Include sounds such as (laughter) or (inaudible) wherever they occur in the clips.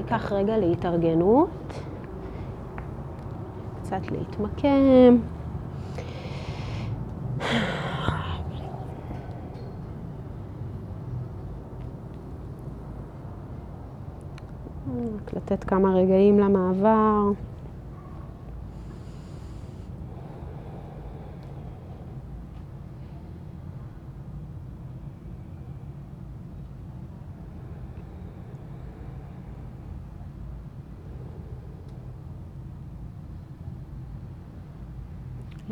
ייקח רגע להתארגנות, קצת להתמקם. רק לתת כמה רגעים למעבר.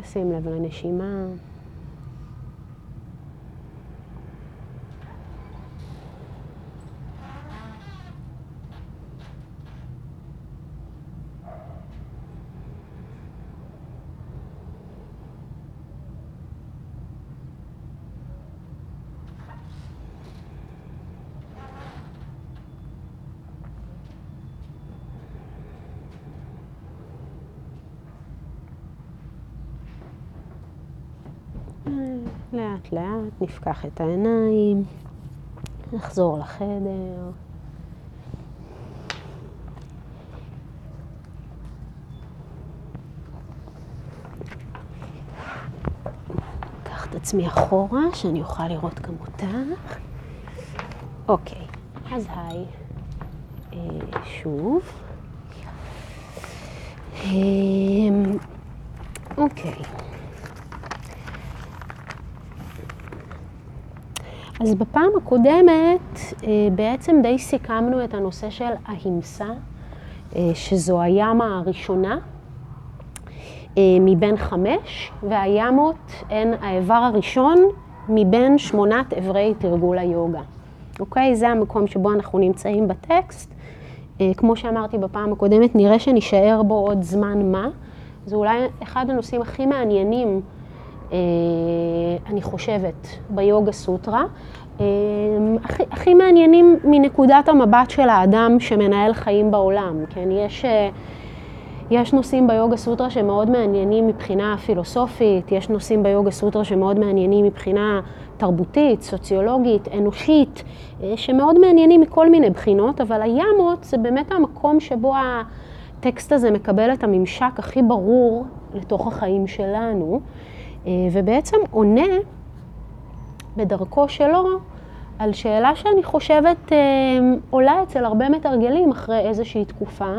לשים לב לנשימה. לאט לאט נפקח את העיניים, נחזור לחדר. אקח את עצמי אחורה, שאני אוכל לראות גם אותך. אוקיי, אז היי, אה, שוב. אה, אוקיי. אז בפעם הקודמת בעצם די סיכמנו את הנושא של ההמסה, שזו הימה הראשונה מבין חמש, והימות הן האיבר הראשון מבין שמונת איברי תרגול היוגה. אוקיי? זה המקום שבו אנחנו נמצאים בטקסט. כמו שאמרתי בפעם הקודמת, נראה שנשאר בו עוד זמן מה. זה אולי אחד הנושאים הכי מעניינים אני חושבת, ביוגה סוטרה, הכי, הכי מעניינים מנקודת המבט של האדם שמנהל חיים בעולם, כן? יש, יש נושאים ביוגה סוטרה שמאוד מעניינים מבחינה פילוסופית, יש נושאים ביוגה סוטרה שמאוד מעניינים מבחינה תרבותית, סוציולוגית, אנושית, שמאוד מעניינים מכל מיני בחינות, אבל הימות זה באמת המקום שבו הטקסט הזה מקבל את הממשק הכי ברור לתוך החיים שלנו. ובעצם עונה בדרכו שלו על שאלה שאני חושבת עולה אצל הרבה מתרגלים אחרי איזושהי תקופה,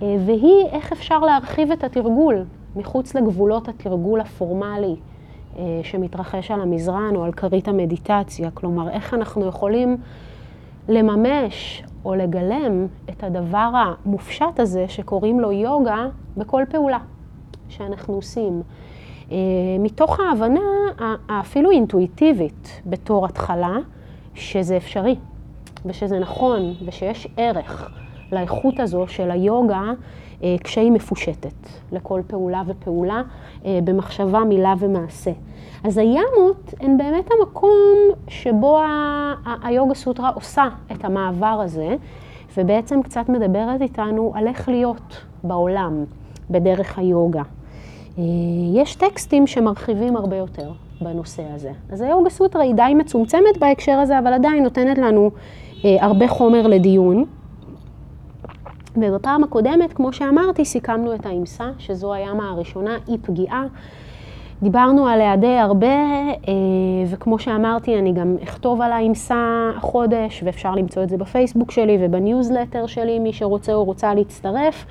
והיא איך אפשר להרחיב את התרגול מחוץ לגבולות התרגול הפורמלי שמתרחש על המזרן או על כרית המדיטציה. כלומר, איך אנחנו יכולים לממש או לגלם את הדבר המופשט הזה שקוראים לו יוגה בכל פעולה שאנחנו עושים. מתוך ההבנה האפילו אינטואיטיבית בתור התחלה, שזה אפשרי ושזה נכון ושיש ערך לאיכות הזו של היוגה כשהיא מפושטת לכל פעולה ופעולה במחשבה, מילה ומעשה. אז הימות הן באמת המקום שבו היוגה סוטרה עושה את המעבר הזה, ובעצם קצת מדברת איתנו על איך להיות בעולם בדרך היוגה. יש טקסטים שמרחיבים הרבה יותר בנושא הזה. אז היוגה סוטרה היא די מצומצמת בהקשר הזה, אבל עדיין נותנת לנו הרבה חומר לדיון. ובפעם הקודמת, כמו שאמרתי, סיכמנו את ההמסה, שזו הימה הראשונה, אי פגיעה. דיברנו עליה די הרבה, וכמו שאמרתי, אני גם אכתוב על ההמסה החודש, ואפשר למצוא את זה בפייסבוק שלי ובניוזלטר שלי, מי שרוצה או רוצה להצטרף.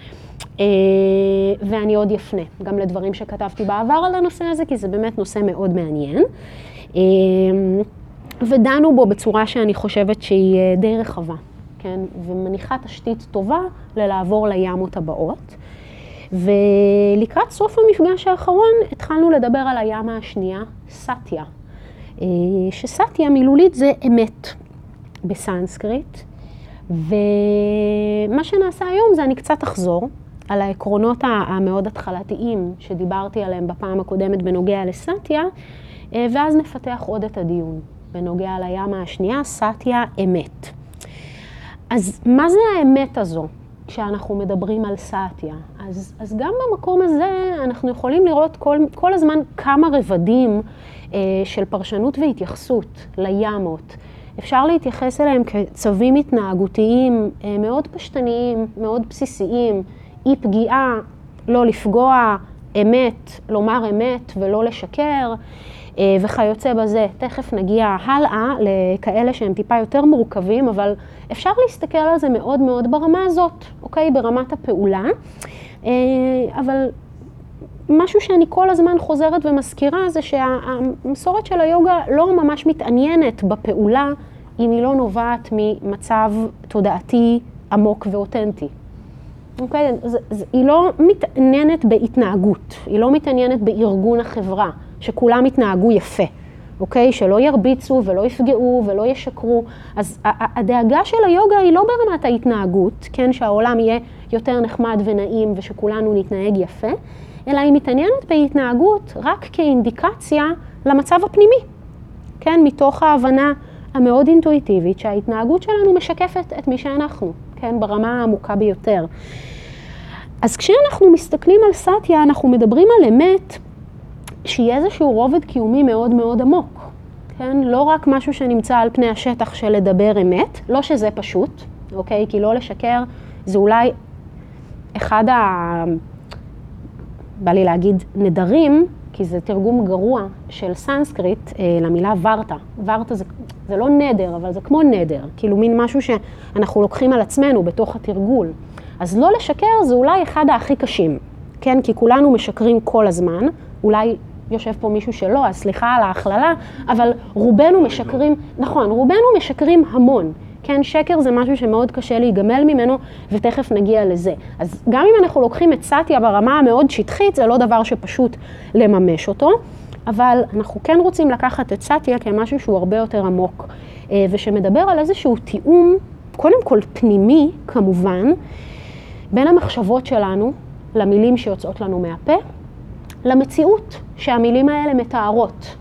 ואני עוד יפנה גם לדברים שכתבתי בעבר על הנושא הזה, כי זה באמת נושא מאוד מעניין. ודנו בו בצורה שאני חושבת שהיא די רחבה, כן? ומניחה תשתית טובה ללעבור לימות הבאות. ולקראת סוף המפגש האחרון התחלנו לדבר על הימה השנייה, סטיה. שסטיה מילולית זה אמת בסנסקריט. ומה שנעשה היום זה אני קצת אחזור על העקרונות המאוד התחלתיים שדיברתי עליהם בפעם הקודמת בנוגע לסטיה, ואז נפתח עוד את הדיון בנוגע לימה השנייה, סטיה אמת. אז מה זה האמת הזו כשאנחנו מדברים על סטיה? אז, אז גם במקום הזה אנחנו יכולים לראות כל, כל הזמן כמה רבדים אה, של פרשנות והתייחסות לימות. אפשר להתייחס אליהם כצווים התנהגותיים מאוד פשטניים, מאוד בסיסיים, אי פגיעה, לא לפגוע, אמת, לומר אמת ולא לשקר. וכיוצא בזה. תכף נגיע הלאה לכאלה שהם טיפה יותר מורכבים, אבל אפשר להסתכל על זה מאוד מאוד ברמה הזאת, אוקיי? ברמת הפעולה. אבל משהו שאני כל הזמן חוזרת ומזכירה זה שהמסורת של היוגה לא ממש מתעניינת בפעולה אם היא לא נובעת ממצב תודעתי עמוק ואותנטי. אוקיי? זה, זה, היא לא מתעניינת בהתנהגות, היא לא מתעניינת בארגון החברה, שכולם יתנהגו יפה, אוקיי? שלא ירביצו ולא יפגעו ולא ישקרו. אז הדאגה של היוגה היא לא ברמת ההתנהגות, כן? שהעולם יהיה יותר נחמד ונעים ושכולנו נתנהג יפה, אלא היא מתעניינת בהתנהגות רק כאינדיקציה למצב הפנימי, כן? מתוך ההבנה המאוד אינטואיטיבית שההתנהגות שלנו משקפת את מי שאנחנו, כן? ברמה העמוקה ביותר. אז כשאנחנו מסתכלים על סטיה, אנחנו מדברים על אמת שהיא איזשהו רובד קיומי מאוד מאוד עמוק, כן? לא רק משהו שנמצא על פני השטח של לדבר אמת, לא שזה פשוט, אוקיי? כי לא לשקר זה אולי אחד ה... בא לי להגיד נדרים, כי זה תרגום גרוע של סנסקריט אה, למילה ורטה. ורטה זה, זה לא נדר, אבל זה כמו נדר, כאילו מין משהו שאנחנו לוקחים על עצמנו בתוך התרגול. אז לא לשקר זה אולי אחד הכי קשים, כן? כי כולנו משקרים כל הזמן, אולי יושב פה מישהו שלא, אז סליחה על ההכללה, אבל רובנו משקרים, נכון, רובנו משקרים המון. כן, שקר זה משהו שמאוד קשה להיגמל ממנו, ותכף נגיע לזה. אז גם אם אנחנו לוקחים את סטיה ברמה המאוד שטחית, זה לא דבר שפשוט לממש אותו, אבל אנחנו כן רוצים לקחת את סטיה כמשהו שהוא הרבה יותר עמוק, אה, ושמדבר על איזשהו תיאום, קודם כל פנימי, כמובן, בין המחשבות שלנו למילים שיוצאות לנו מהפה, למציאות שהמילים האלה מתארות.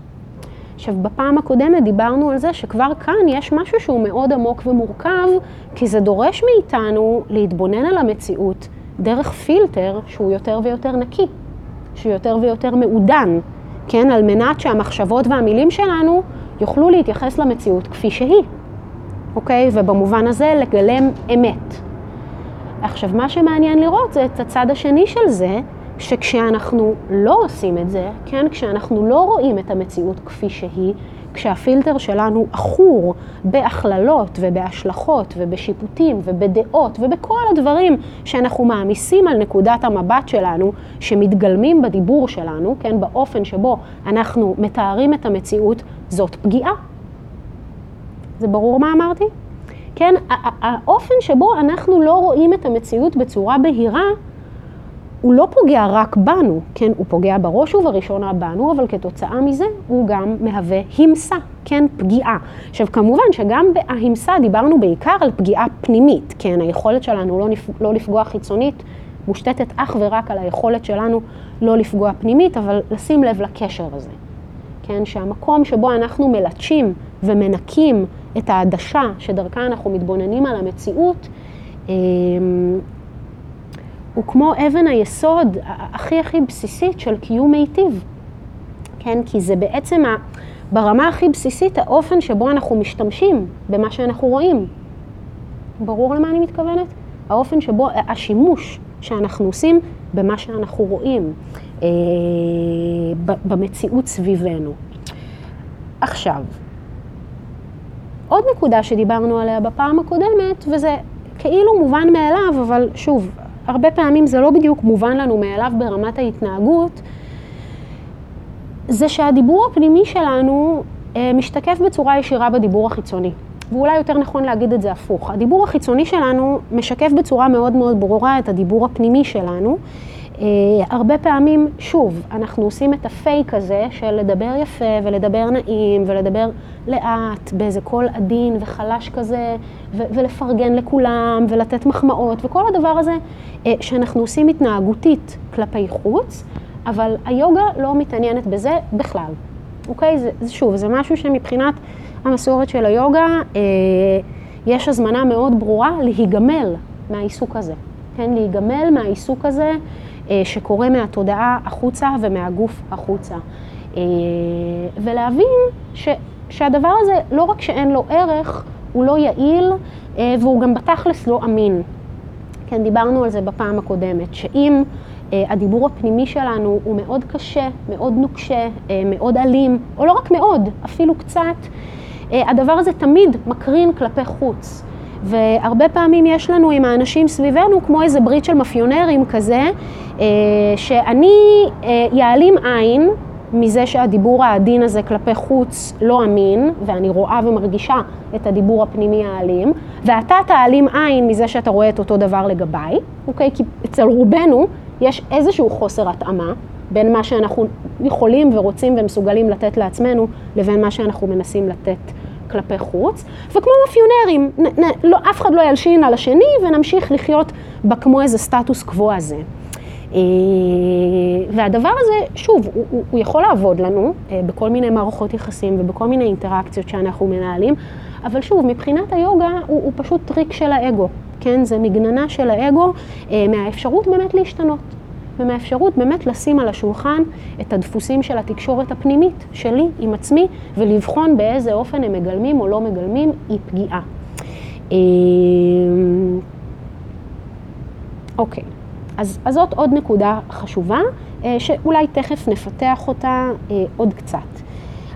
עכשיו, בפעם הקודמת דיברנו על זה שכבר כאן יש משהו שהוא מאוד עמוק ומורכב, כי זה דורש מאיתנו להתבונן על המציאות דרך פילטר שהוא יותר ויותר נקי, שהוא יותר ויותר מעודן, כן? על מנת שהמחשבות והמילים שלנו יוכלו להתייחס למציאות כפי שהיא, אוקיי? ובמובן הזה לגלם אמת. עכשיו, מה שמעניין לראות זה את הצד השני של זה, שכשאנחנו לא עושים את זה, כן, כשאנחנו לא רואים את המציאות כפי שהיא, כשהפילטר שלנו עכור בהכללות ובהשלכות ובשיפוטים ובדעות ובכל הדברים שאנחנו מעמיסים על נקודת המבט שלנו, שמתגלמים בדיבור שלנו, כן, באופן שבו אנחנו מתארים את המציאות, זאת פגיעה. זה ברור מה אמרתי? כן, האופן שבו אנחנו לא רואים את המציאות בצורה בהירה, הוא לא פוגע רק בנו, כן, הוא פוגע בראש ובראשונה בנו, אבל כתוצאה מזה הוא גם מהווה המסה, כן, פגיעה. עכשיו, כמובן שגם בהמסה דיברנו בעיקר על פגיעה פנימית, כן, היכולת שלנו לא, נפ... לא לפגוע חיצונית מושתתת אך ורק על היכולת שלנו לא לפגוע פנימית, אבל לשים לב לקשר הזה, כן, שהמקום שבו אנחנו מלטשים ומנקים את העדשה שדרכה אנחנו מתבוננים על המציאות, אמ, הוא כמו אבן היסוד הכי הכי בסיסית של קיום מיטיב. כן? כי זה בעצם ה, ברמה הכי בסיסית האופן שבו אנחנו משתמשים במה שאנחנו רואים. ברור למה אני מתכוונת? האופן שבו, השימוש שאנחנו עושים במה שאנחנו רואים אה, במציאות סביבנו. עכשיו, עוד נקודה שדיברנו עליה בפעם הקודמת, וזה כאילו מובן מאליו, אבל שוב, הרבה פעמים זה לא בדיוק מובן לנו מאליו ברמת ההתנהגות, זה שהדיבור הפנימי שלנו אה, משתקף בצורה ישירה בדיבור החיצוני. ואולי יותר נכון להגיד את זה הפוך. הדיבור החיצוני שלנו משקף בצורה מאוד מאוד ברורה את הדיבור הפנימי שלנו. Uh, הרבה פעמים, שוב, אנחנו עושים את הפייק הזה של לדבר יפה ולדבר נעים ולדבר לאט, באיזה קול עדין וחלש כזה, ו- ולפרגן לכולם ולתת מחמאות וכל הדבר הזה uh, שאנחנו עושים התנהגותית כלפי חוץ, אבל היוגה לא מתעניינת בזה בכלל. אוקיי? זה, זה שוב, זה משהו שמבחינת המסורת של היוגה, uh, יש הזמנה מאוד ברורה להיגמל מהעיסוק הזה. כן, להיגמל מהעיסוק הזה. אה, שקורה מהתודעה החוצה ומהגוף החוצה. אה, ולהבין שהדבר הזה, לא רק שאין לו ערך, הוא לא יעיל, אה, והוא גם בתכלס לא אמין. כן, דיברנו על זה בפעם הקודמת, שאם הדיבור הפנימי שלנו הוא מאוד קשה, מאוד נוקשה, מאוד אלים, או לא רק מאוד, אפילו קצת, הדבר הזה תמיד מקרין כלפי חוץ. והרבה פעמים יש לנו עם האנשים סביבנו כמו איזה ברית של מאפיונרים כזה, שאני יעלים עין מזה שהדיבור העדין הזה כלפי חוץ לא אמין, ואני רואה ומרגישה את הדיבור הפנימי האלים, ואתה תעלים עין מזה שאתה רואה את אותו דבר לגביי, אוקיי? כי אצל רובנו יש איזשהו חוסר התאמה בין מה שאנחנו יכולים ורוצים ומסוגלים לתת לעצמנו, לבין מה שאנחנו מנסים לתת כלפי חוץ. וכמו מאפיונרים, לא, אף אחד לא ילשין על השני ונמשיך לחיות בכמו איזה סטטוס קוו הזה. אה, והדבר הזה, שוב, הוא, הוא, הוא יכול לעבוד לנו אה, בכל מיני מערכות יחסים ובכל מיני אינטראקציות שאנחנו מנהלים, אבל שוב, מבחינת היוגה הוא, הוא פשוט טריק של האגו, כן? זה מגננה של האגו אה, מהאפשרות באמת להשתנות. ומהאפשרות באמת לשים על השולחן את הדפוסים של התקשורת הפנימית שלי עם עצמי ולבחון באיזה אופן הם מגלמים או לא מגלמים אי פגיעה. אוקיי. Okay. אז, אז זאת עוד נקודה חשובה, אה, שאולי תכף נפתח אותה אה, עוד קצת.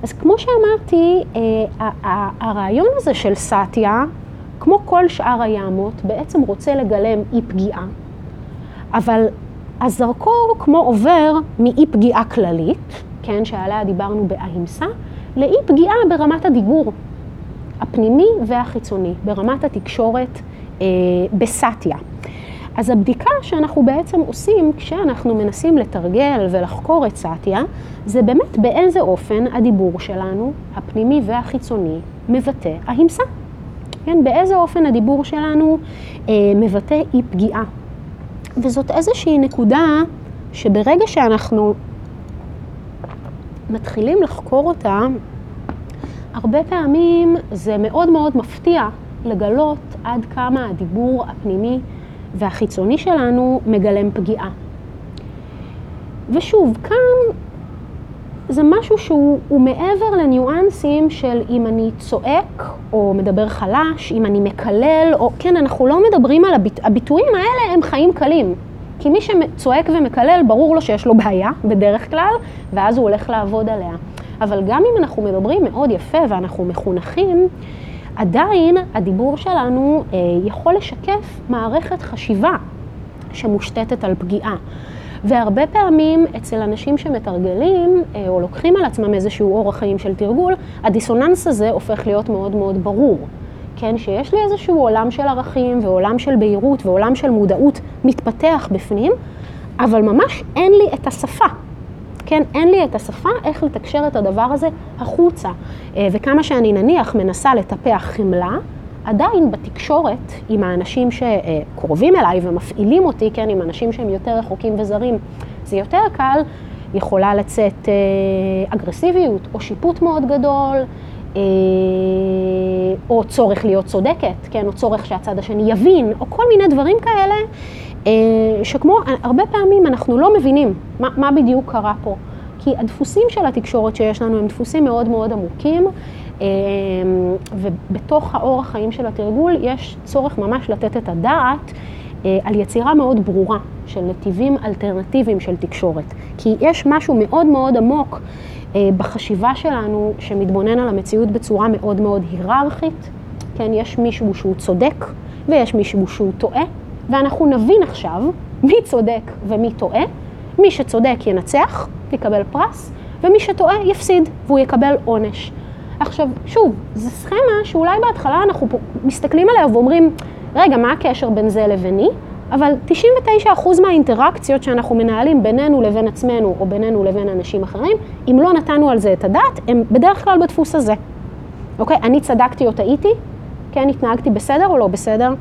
אז כמו שאמרתי, אה, הרעיון הזה של סאטיה, כמו כל שאר היעמות, בעצם רוצה לגלם אי פגיעה, אבל הזרקור כמו עובר מאי פגיעה כללית, כן, שעליה דיברנו באהימסה, לאי פגיעה ברמת הדיבור הפנימי והחיצוני, ברמת התקשורת אה, בסאטיה. אז הבדיקה שאנחנו בעצם עושים כשאנחנו מנסים לתרגל ולחקור את סאטיה, זה באמת באיזה אופן הדיבור שלנו, הפנימי והחיצוני, מבטא ההמסה. כן, באיזה אופן הדיבור שלנו אה, מבטא אי פגיעה. וזאת איזושהי נקודה שברגע שאנחנו מתחילים לחקור אותה, הרבה פעמים זה מאוד מאוד מפתיע לגלות עד כמה הדיבור הפנימי והחיצוני שלנו מגלם פגיעה. ושוב, כאן זה משהו שהוא מעבר לניואנסים של אם אני צועק או מדבר חלש, אם אני מקלל, או כן, אנחנו לא מדברים על הביט... הביטויים האלה הם חיים קלים. כי מי שצועק ומקלל, ברור לו שיש לו בעיה, בדרך כלל, ואז הוא הולך לעבוד עליה. אבל גם אם אנחנו מדברים מאוד יפה ואנחנו מחונכים, עדיין הדיבור שלנו אה, יכול לשקף מערכת חשיבה שמושתתת על פגיעה. והרבה פעמים אצל אנשים שמתרגלים אה, או לוקחים על עצמם איזשהו אורח חיים של תרגול, הדיסוננס הזה הופך להיות מאוד מאוד ברור. כן, שיש לי איזשהו עולם של ערכים ועולם של בהירות ועולם של מודעות מתפתח בפנים, אבל ממש אין לי את השפה כן, אין לי את השפה איך לתקשר את הדבר הזה החוצה. אה, וכמה שאני נניח מנסה לטפח חמלה, עדיין בתקשורת עם האנשים שקרובים אליי ומפעילים אותי, כן, עם אנשים שהם יותר רחוקים וזרים, זה יותר קל, יכולה לצאת אה, אגרסיביות או שיפוט מאוד גדול, אה, או צורך להיות צודקת, כן, או צורך שהצד השני יבין, או כל מיני דברים כאלה אה, שכמו הרבה פעמים אנחנו לא מבינים מה, מה בדיוק קרה פה. כי הדפוסים של התקשורת שיש לנו הם דפוסים מאוד מאוד עמוקים, ובתוך האורח חיים של התרגול יש צורך ממש לתת את הדעת אה, על יצירה מאוד ברורה של נתיבים אלטרנטיביים של תקשורת. כי יש משהו מאוד מאוד עמוק בחשיבה שלנו שמתבונן על המציאות בצורה מאוד מאוד היררכית. כן, יש מישהו שהוא צודק ויש מישהו שהוא טועה. ואנחנו נבין עכשיו מי צודק ומי טועה. מי שצודק ינצח, יקבל פרס, ומי שטועה יפסיד והוא יקבל עונש. עכשיו, שוב, זו סכמה שאולי בהתחלה אנחנו מסתכלים עליה ואומרים, רגע, מה הקשר בין זה לביני? אבל 99% מהאינטראקציות שאנחנו מנהלים בינינו לבין עצמנו או בינינו לבין אנשים אחרים, אם לא נתנו על זה את הדעת, הם בדרך כלל בדפוס הזה. אוקיי? אני צדקתי או טעיתי? כן, התנהגתי בסדר או לא בסדר?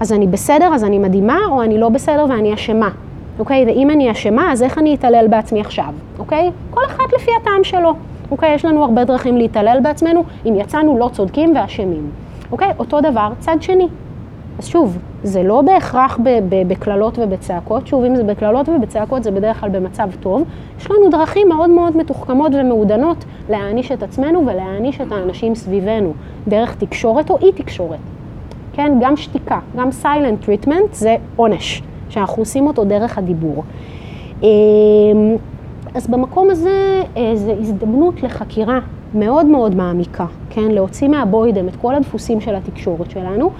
אז אני בסדר, אז אני מדהימה, או אני לא בסדר ואני אשמה, אוקיי? ואם אני אשמה, אז איך אני אתעלל בעצמי עכשיו, אוקיי? כל אחד לפי הטעם שלו, אוקיי? יש לנו הרבה דרכים להתעלל בעצמנו, אם יצאנו לא צודקים ואשמים, אוקיי? אותו דבר, צד שני. אז שוב, זה לא בהכרח בקללות ובצעקות, שוב, אם זה בקללות ובצעקות זה בדרך כלל במצב טוב. יש לנו דרכים מאוד מאוד מתוחכמות ומעודנות להעניש את עצמנו ולהעניש את האנשים סביבנו, דרך תקשורת או אי תקשורת. כן, גם שתיקה, גם silent treatment זה עונש, שאנחנו עושים אותו דרך הדיבור. אז במקום הזה אה, זו הזדמנות לחקירה מאוד מאוד מעמיקה, כן, להוציא מהבוידם את כל הדפוסים של התקשורת שלנו.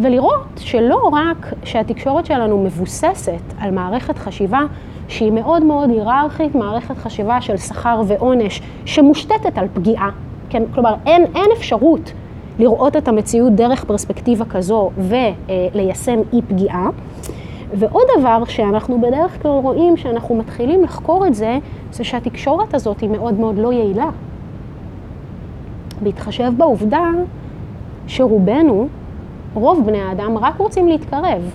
ולראות שלא רק שהתקשורת שלנו מבוססת על מערכת חשיבה שהיא מאוד מאוד היררכית, מערכת חשיבה של שכר ועונש שמושתתת על פגיעה. כן? כלומר, אין, אין אפשרות לראות את המציאות דרך פרספקטיבה כזו וליישם אי פגיעה. ועוד דבר שאנחנו בדרך כלל רואים שאנחנו מתחילים לחקור את זה, זה שהתקשורת הזאת היא מאוד מאוד לא יעילה. בהתחשב בעובדה שרובנו רוב בני האדם רק רוצים להתקרב,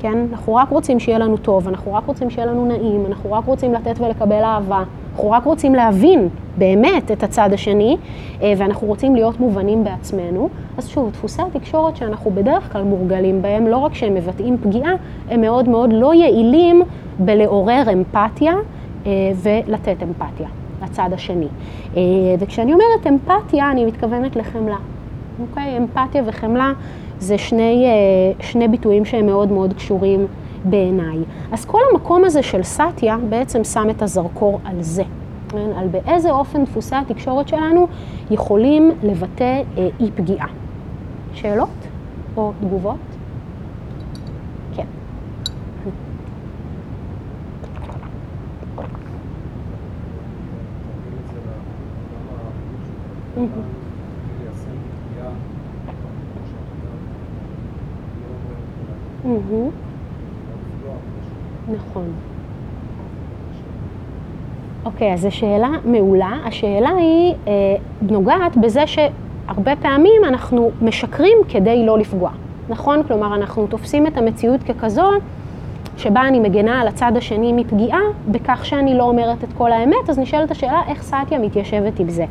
כן? אנחנו רק רוצים שיהיה לנו טוב, אנחנו רק רוצים שיהיה לנו נעים, אנחנו רק רוצים לתת ולקבל אהבה, אנחנו רק רוצים להבין באמת את הצד השני, אה, ואנחנו רוצים להיות מובנים בעצמנו. אז שוב, דפוסי התקשורת שאנחנו בדרך כלל מורגלים בהם, לא רק שהם מבטאים פגיעה, הם מאוד מאוד לא יעילים בלעורר אמפתיה אה, ולתת אמפתיה לצד השני. אה, וכשאני אומרת אמפתיה, אני מתכוונת לחמלה. אוקיי? אמפתיה וחמלה זה שני, אה, שני ביטויים שהם מאוד מאוד קשורים בעיניי. אז כל המקום הזה של סאטיה בעצם שם את הזרקור על זה, כן? על באיזה אופן דפוסי התקשורת שלנו יכולים לבטא אה, אי פגיעה. שאלות או תגובות? כן. Mm-hmm. נכון. אוקיי, אז זו שאלה מעולה. השאלה היא אה, נוגעת בזה שהרבה פעמים אנחנו משקרים כדי לא לפגוע, נכון? כלומר, אנחנו תופסים את המציאות ככזו שבה אני מגנה על הצד השני מפגיעה, בכך שאני לא אומרת את כל האמת, אז נשאלת השאלה איך סטיה מתיישבת עם זה.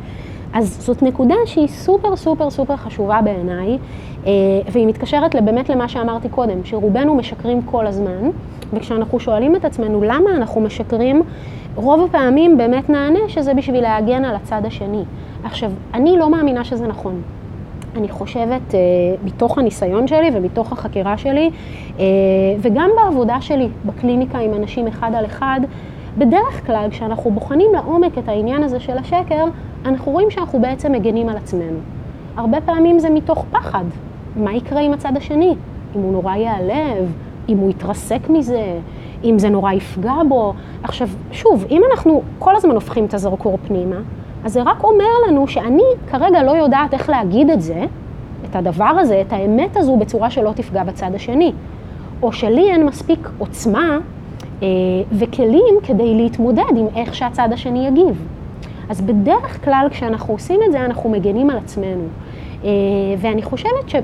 אז זאת נקודה שהיא סופר סופר סופר חשובה בעיניי, אה, והיא מתקשרת באמת למה שאמרתי קודם, שרובנו משקרים כל הזמן, וכשאנחנו שואלים את עצמנו למה אנחנו משקרים, רוב הפעמים באמת נענה שזה בשביל להגן על הצד השני. עכשיו, אני לא מאמינה שזה נכון. אני חושבת, אה, מתוך הניסיון שלי ומתוך החקירה שלי, אה, וגם בעבודה שלי בקליניקה עם אנשים אחד על אחד, בדרך כלל כשאנחנו בוחנים לעומק את העניין הזה של השקר, אנחנו רואים שאנחנו בעצם מגנים על עצמנו. הרבה פעמים זה מתוך פחד. מה יקרה עם הצד השני? אם הוא נורא ייעלב, אם הוא יתרסק מזה, אם זה נורא יפגע בו. עכשיו, שוב, אם אנחנו כל הזמן הופכים את הזרקור פנימה, אז זה רק אומר לנו שאני כרגע לא יודעת איך להגיד את זה, את הדבר הזה, את האמת הזו, בצורה שלא תפגע בצד השני. או שלי אין מספיק עוצמה אה, וכלים כדי להתמודד עם איך שהצד השני יגיב. אז בדרך כלל כשאנחנו עושים את זה, אנחנו מגנים על עצמנו. אה, ואני חושבת ש...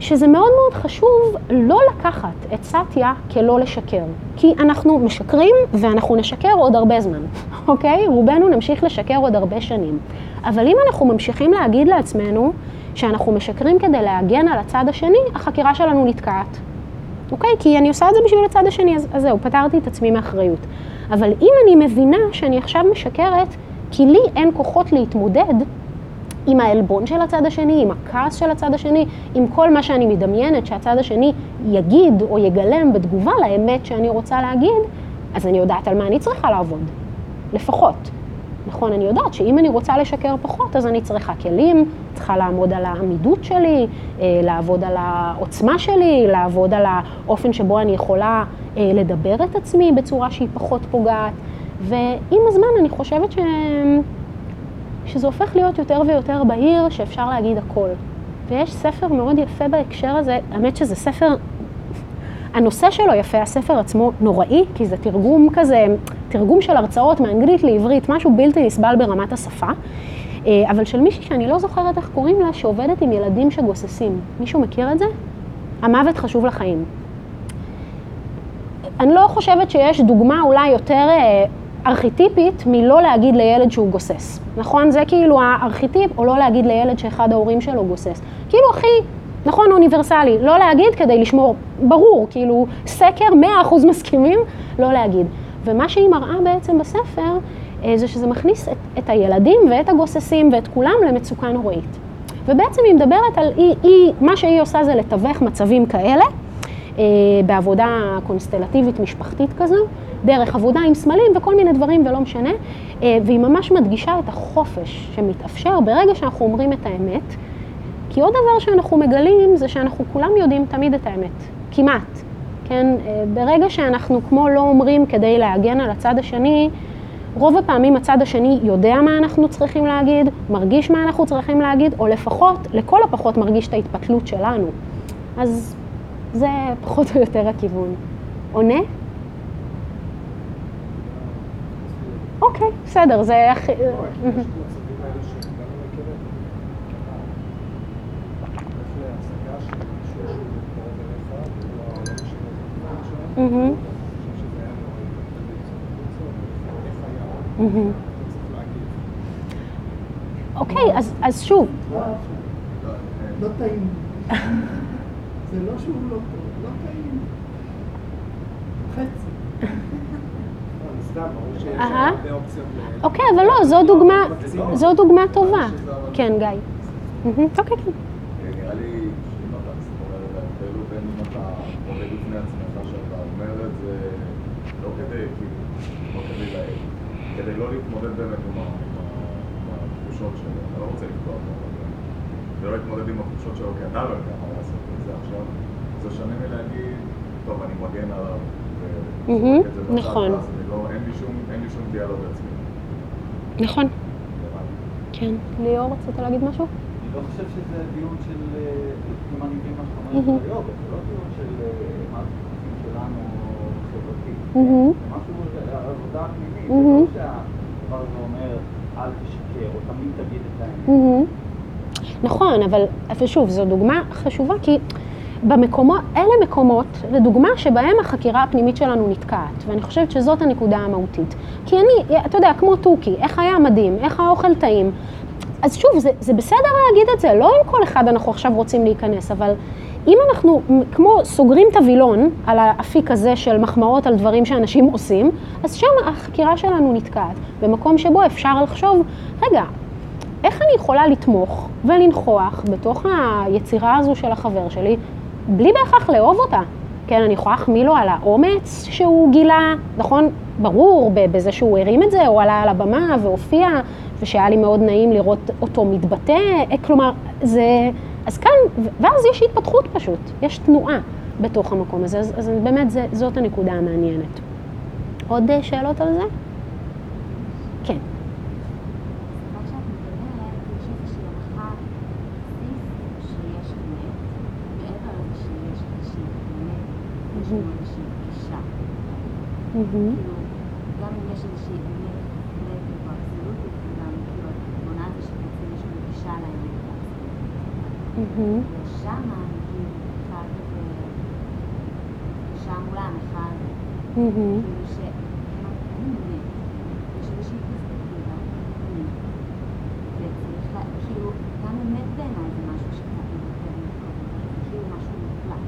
שזה מאוד מאוד חשוב לא לקחת את סטיה כלא לשקר. כי אנחנו משקרים ואנחנו נשקר עוד הרבה זמן, (laughs) אוקיי? רובנו נמשיך לשקר עוד הרבה שנים. אבל אם אנחנו ממשיכים להגיד לעצמנו שאנחנו משקרים כדי להגן על הצד השני, החקירה שלנו נתקעת. אוקיי? כי אני עושה את זה בשביל הצד השני, אז, אז זהו, פטרתי את עצמי מאחריות. אבל אם אני מבינה שאני עכשיו משקרת, כי לי אין כוחות להתמודד עם העלבון של הצד השני, עם הכעס של הצד השני, עם כל מה שאני מדמיינת שהצד השני יגיד או יגלם בתגובה לאמת שאני רוצה להגיד, אז אני יודעת על מה אני צריכה לעבוד, לפחות. נכון, אני יודעת שאם אני רוצה לשקר פחות, אז אני צריכה כלים, צריכה לעמוד על העמידות שלי, אה, לעבוד על העוצמה שלי, לעבוד על האופן שבו אני יכולה אה, לדבר את עצמי בצורה שהיא פחות פוגעת. ועם הזמן אני חושבת ש... שזה הופך להיות יותר ויותר בהיר, שאפשר להגיד הכל. ויש ספר מאוד יפה בהקשר הזה, האמת שזה ספר הנושא שלו יפה, הספר עצמו נוראי, כי זה תרגום כזה, תרגום של הרצאות מאנגלית לעברית, משהו בלתי נסבל ברמת השפה, אה, אבל של מישהי שאני לא זוכרת איך קוראים לה, שעובדת עם ילדים שגוססים. מישהו מכיר את זה? המוות חשוב לחיים. אני לא חושבת שיש דוגמה אולי יותר אה, ארכיטיפית מלא להגיד לילד שהוא גוסס. נכון? זה כאילו הארכיטיפ, או לא להגיד לילד שאחד ההורים שלו גוסס. כאילו הכי נכון, אוניברסלי, לא להגיד כדי לשמור, ברור, כאילו, סקר 100% מסכימים, לא להגיד. ומה שהיא מראה בעצם בספר, אה, זה שזה מכניס את, את הילדים ואת הגוססים ואת כולם למצוקה נוראית. ובעצם היא מדברת על, היא, היא, מה שהיא עושה זה לתווך מצבים כאלה, אה, בעבודה קונסטלטיבית משפחתית כזו, דרך עבודה עם סמלים וכל מיני דברים ולא משנה, אה, והיא ממש מדגישה את החופש שמתאפשר ברגע שאנחנו אומרים את האמת, כי עוד דבר שאנחנו מגלים זה שאנחנו כולם יודעים תמיד את האמת, כמעט, כן? ברגע שאנחנו כמו לא אומרים כדי להגן על הצד השני, רוב הפעמים הצד השני יודע מה אנחנו צריכים להגיד, מרגיש מה אנחנו צריכים להגיד, או לפחות, לכל הפחות מרגיש את ההתפתלות שלנו. אז זה פחות או יותר הכיוון. עונה? אוקיי, בסדר, זה הכי... Mm-hmm. אוקיי, אז שוב. לא טעים. זה לא שהוא לא טוב, לא טעים. חצי. אוקיי, אבל לא, זו דוגמה, זו דוגמה טובה. כן, גיא. אוקיי, כן. נראה לי שאם אתה מסתכל על ההבדל הוא בין אם אתה עומד בפני עצמך שאתה אומר את זה לא כדי, כאילו, לא כדי להעיר. כדי לא להתמודד באמת עם התחושות שלו, אתה לא רוצה לפגוע בו, ולא להתמודד עם התחושות שלו, כי אתה לא יודע מה לעשות עם זה עכשיו, זה שונה מלהגיד, טוב, אני מגן עליו, נכון. לא, אין לי שום דיאלוג עצמי. נכון. כן. ליאור, רצית להגיד משהו? אני לא חושב שזה דיון של, אם אני מבין מה שאתה אומר זה לא דיון של מה התחושים שלנו חברתית. זה משהו, עבודה פנימית. לא שהדבר הזה אומר, אל תשקר, או תמיד תגיד את האמת. נכון, אבל, שוב, זו דוגמה חשובה, כי במקומות, אלה מקומות, לדוגמה, שבהם החקירה הפנימית שלנו נתקעת, ואני חושבת שזאת הנקודה המהותית. כי אני, אתה יודע, כמו תוכי, איך היה מדהים, איך האוכל טעים. אז שוב, זה, זה בסדר להגיד את זה, לא עם כל אחד אנחנו עכשיו רוצים להיכנס, אבל אם אנחנו כמו סוגרים את הווילון על האפיק הזה של מחמאות על דברים שאנשים עושים, אז שם החקירה שלנו נתקעת, במקום שבו אפשר לחשוב, רגע, איך אני יכולה לתמוך ולנכוח בתוך היצירה הזו של החבר שלי, בלי בהכרח לאהוב אותה? כן, אני יכולה להחמיא לו על האומץ שהוא גילה, נכון? ברור, בזה שהוא הרים את זה, או עלה על הבמה והופיע, ושהיה לי מאוד נעים לראות אותו מתבטא, כלומר, זה... אז כאן, ואז יש התפתחות פשוט, יש תנועה בתוך המקום הזה, אז, אז באמת זה, זאת הנקודה המעניינת. עוד אה, שאלות על זה? כן. Mm-hmm. גם אם יש איזושהי אמת מוחלטת או אבסולוטית, וגם כאילו את בונה את זה שבעצם יש לנו גישה לאמת ושם כזה, אחד, כאילו שאין אמת, יש איזושהי פרספקטיבה, וצריך לה, כאילו, גם אמת בעיניי זה משהו שקצת מבטא כאילו משהו מוחלט.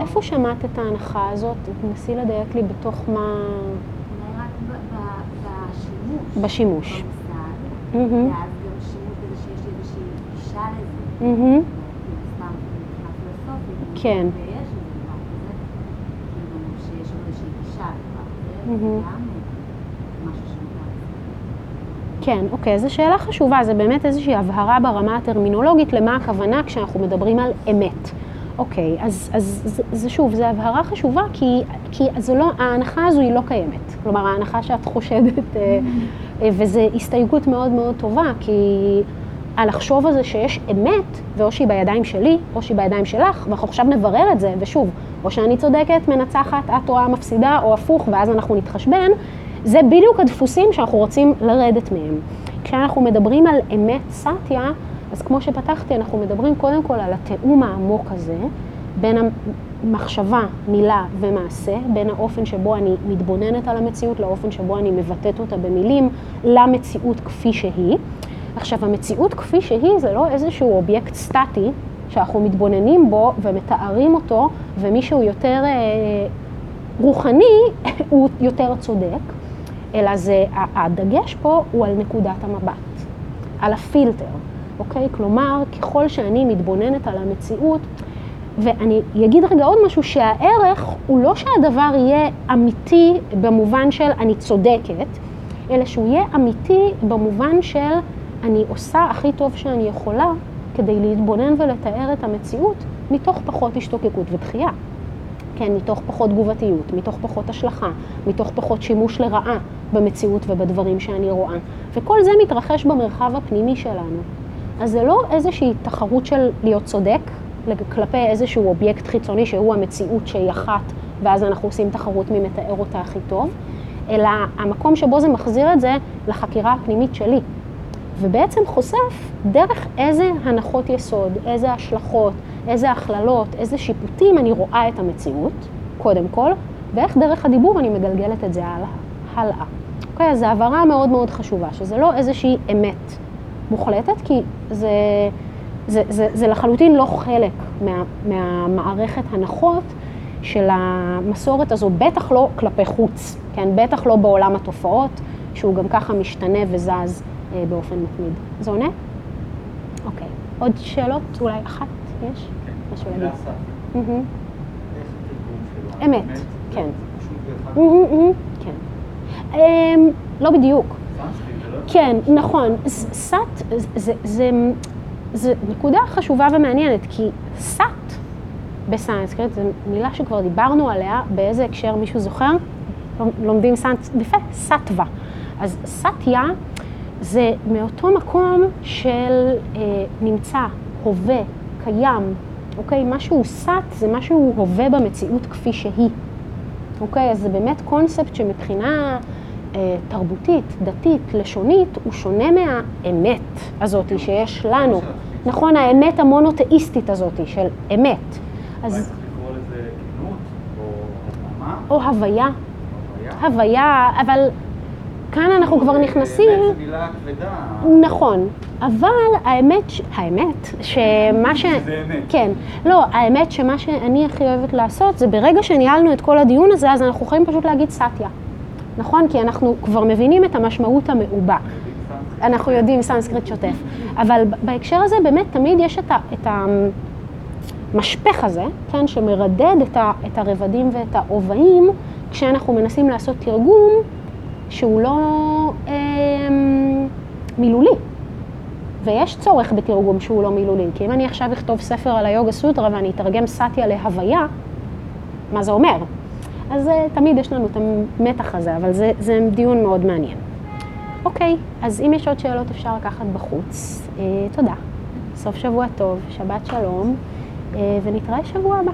איפה שמעת את ההנחה הזאת? תנסי לדייק לי בתוך מה... בשימוש. במושג, ואז גם שימוש בזה שיש לי איזושהי גישה לזה. כן. כן, אוקיי, זו שאלה חשובה, זה באמת איזושהי הבהרה ברמה הטרמינולוגית למה הכוונה כשאנחנו מדברים על אמת. אוקיי, אז, אז זה, זה שוב, זו הבהרה חשובה, כי, כי לא, ההנחה הזו היא לא קיימת. כלומר, ההנחה שאת חושדת, אה, אה, וזו הסתייגות מאוד מאוד טובה, כי הלחשוב על זה שיש אמת, ואו שהיא בידיים שלי, או שהיא בידיים שלך, ואנחנו עכשיו נברר את זה, ושוב, או שאני צודקת, מנצחת, את טועה, מפסידה, או הפוך, ואז אנחנו נתחשבן, זה בדיוק הדפוסים שאנחנו רוצים לרדת מהם. כשאנחנו מדברים על אמת סטיה, אז כמו שפתחתי, אנחנו מדברים קודם כל על התיאום העמוק הזה בין המחשבה, מילה ומעשה, בין האופן שבו אני מתבוננת על המציאות לאופן שבו אני מבטאת אותה במילים, למציאות כפי שהיא. עכשיו, המציאות כפי שהיא זה לא איזשהו אובייקט סטטי שאנחנו מתבוננים בו ומתארים אותו, ומי שהוא יותר אה, רוחני, (laughs) הוא יותר צודק, אלא זה, הדגש פה הוא על נקודת המבט, על הפילטר, אוקיי? כלומר, ככל שאני מתבוננת על המציאות, ואני אגיד רגע עוד משהו, שהערך הוא לא שהדבר יהיה אמיתי במובן של אני צודקת, אלא שהוא יהיה אמיתי במובן של אני עושה הכי טוב שאני יכולה כדי להתבונן ולתאר את המציאות מתוך פחות השתוקקות ודחייה. כן, מתוך פחות תגובתיות, מתוך פחות השלכה, מתוך פחות שימוש לרעה במציאות ובדברים שאני רואה. וכל זה מתרחש במרחב הפנימי שלנו. אז זה לא איזושהי תחרות של להיות צודק כלפי איזשהו אובייקט חיצוני שהוא המציאות שהיא אחת, ואז אנחנו עושים תחרות מי מתאר אותה הכי טוב, אלא המקום שבו זה מחזיר את זה לחקירה הפנימית שלי. ובעצם חושף דרך איזה הנחות יסוד, איזה השלכות, איזה הכללות, איזה שיפוטים אני רואה את המציאות, קודם כל, ואיך דרך הדיבור אני מגלגלת את זה הלאה. אוקיי, אז זו הבהרה מאוד מאוד חשובה, שזה לא איזושהי אמת מוחלטת, כי זה, זה, זה, זה לחלוטין לא חלק מה, מהמערכת הנחות של המסורת הזו, בטח לא כלפי חוץ, כן? בטח לא בעולם התופעות, שהוא גם ככה משתנה וזז באופן מתמיד. זה עונה? אוקיי. עוד שאלות? אולי אחת יש? משהו להגיד. אמת, כן. כן. אמ, לא בדיוק. לא כן, נכון. סאט זה, נקודה חשובה ומעניינת, כי סאט בסנסקריט זו מילה שכבר דיברנו עליה, באיזה הקשר מישהו זוכר? לומדים סנסקריט, יפה, סאטווה. אז סאטיה זה מאותו מקום של אה, נמצא, הווה, קיים, אוקיי? משהו סאט זה משהו הווה במציאות כפי שהיא. אוקיי? אז זה באמת קונספט שמבחינה אה, תרבותית, דתית, לשונית, הוא שונה מהאמת הזאת שיש לנו. נכון, האמת המונותאיסטית הזאת של אמת. אז, או הוויה. הוויה, אבל כאן אנחנו כבר נכנסים... אמת זו מילה כבדה. נכון, אבל האמת, האמת, שמה ש... שזה אמת. כן, לא, האמת שמה שאני הכי אוהבת לעשות זה ברגע שניהלנו את כל הדיון הזה, אז אנחנו יכולים פשוט להגיד סאטיה. נכון? כי אנחנו כבר מבינים את המשמעות המעובה. אנחנו יודעים סנסקריט שוטף. אבל בהקשר הזה באמת תמיד יש את, ה, את המשפך הזה, כן, שמרדד את, ה, את הרבדים ואת האובעים, כשאנחנו מנסים לעשות תרגום שהוא לא אה, מילולי. ויש צורך בתרגום שהוא לא מילולי, כי אם אני עכשיו אכתוב ספר על היוגה סוטרה ואני אתרגם סאטיה להוויה, מה זה אומר? אז אה, תמיד יש לנו את המתח הזה, אבל זה, זה דיון מאוד מעניין. אוקיי, אז אם יש עוד שאלות אפשר לקחת בחוץ. אה, תודה. סוף שבוע טוב, שבת שלום, אה, ונתראה שבוע הבא.